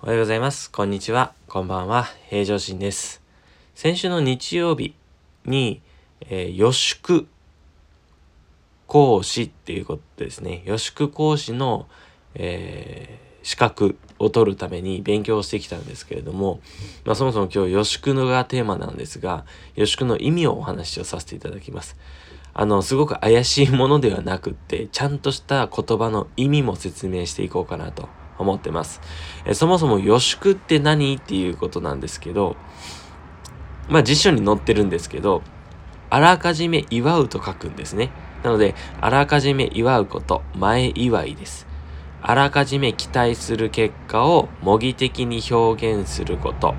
おはようございます。こんにちは。こんばんは。平常心です。先週の日曜日に、えー予宿講師っていうことですね。予宿講師の、えー資格を取るために勉強してきたんですけれども、まあそもそも今日予宿のがテーマなんですが、予宿の意味をお話をさせていただきます。あの、すごく怪しいものではなくって、ちゃんとした言葉の意味も説明していこうかなと思ってます。えそもそも予宿って何っていうことなんですけど、まあ辞書に載ってるんですけど、あらかじめ祝うと書くんですね。なので、あらかじめ祝うこと、前祝いです。あらかじめ期待する結果を模擬的に表現すること。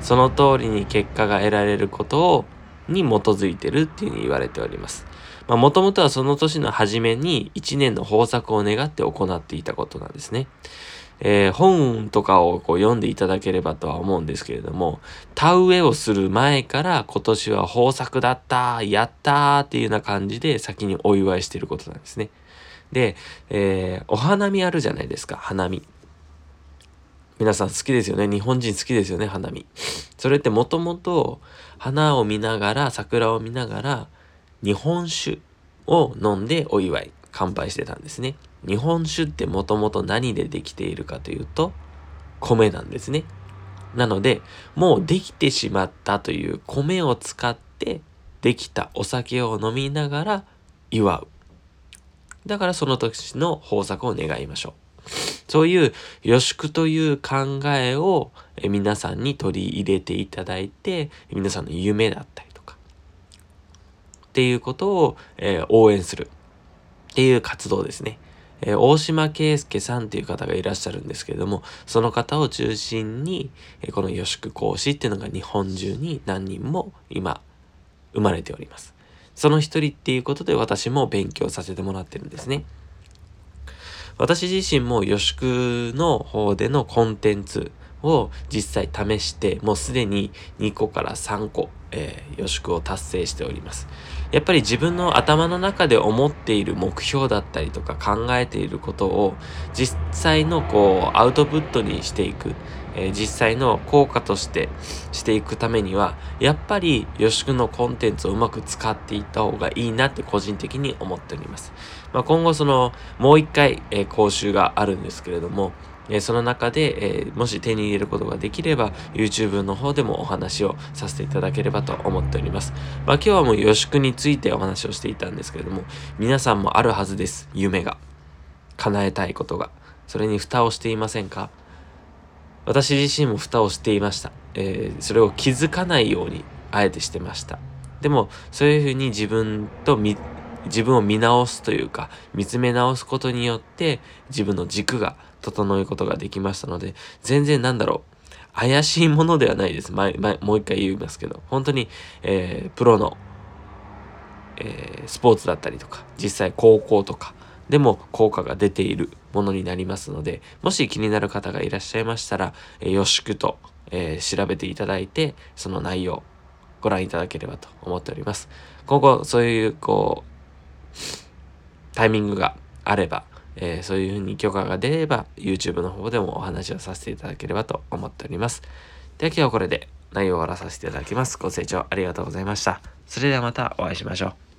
その通りに結果が得られることを、に基づいてるっていうふうに言われております。まあ、もともとはその年の初めに一年の豊作を願って行っていたことなんですね。えー本とかをこう読んでいただければとは思うんですけれども、田植えをする前から今年は豊作だったやったーっていうような感じで先にお祝いしてることなんですね。で、えーお花見あるじゃないですか、花見。皆さん好きですよね。日本人好きですよね、花見。それってもともと花を見ながら、桜を見ながら、日本酒を飲んでお祝い、乾杯してたんですね。日本酒ってもともと何でできているかというと、米なんですね。なので、もうできてしまったという米を使ってできたお酒を飲みながら祝う。だからその年の豊作を願いましょう。そういう予宿という考えを皆さんに取り入れていただいて、皆さんの夢だったりとか、っていうことを、えー応援するっていう活動ですね。えー大島圭介さんっていう方がいらっしゃるんですけれども、その方を中心に、えーこの予宿講師っていうのが日本中に何人も今生まれております。その一人っていうことで私も勉強させてもらってるんですね。私自身も予宿の方でのコンテンツを実際試して、もうすでに2個から3個、えー予宿を達成しております。やっぱり自分の頭の中で思っている目標だったりとか考えていることを実際のこうアウトプットにしていく、えー実際の効果としてしていくためにはやっぱり予宿のコンテンツをうまく使っていった方がいいなって個人的に思っております。まあ、今後そのもう一回、えー講習があるんですけれども、えその中で、えもし手に入れることができれば YouTube の方でもお話をさせていただければと思っております。まあ、今日はもう予宿についてお話をしていたんですけれども皆さんもあるはずです夢が叶えたいことがそれに蓋をしていませんか？私自身も蓋をしていました、えーそれを気づかないようにあえてしてました。でもそういうふうに自分と見自分を見直すというか見つめ直すことによって自分の軸が整うことができましたので全然なんだろう。怪しいものではないです。前前もう一回言いますけど。本当に、えープロの、えースポーツだったりとか実際高校とかでも効果が出ている。ものになりますのでもし気になる方がいらっしゃいましたら、えー、よしくと、えー調べていただいてその内容ご覧いただければと思っております。今後そういうこうタイミングがあれば、えーそういうふうに許可が出れば YouTube の方でもお話をさせていただければと思っております。では今日はこれで内容を終わらさせていただきます。ご清聴ありがとうございました。それではまたお会いしましょう。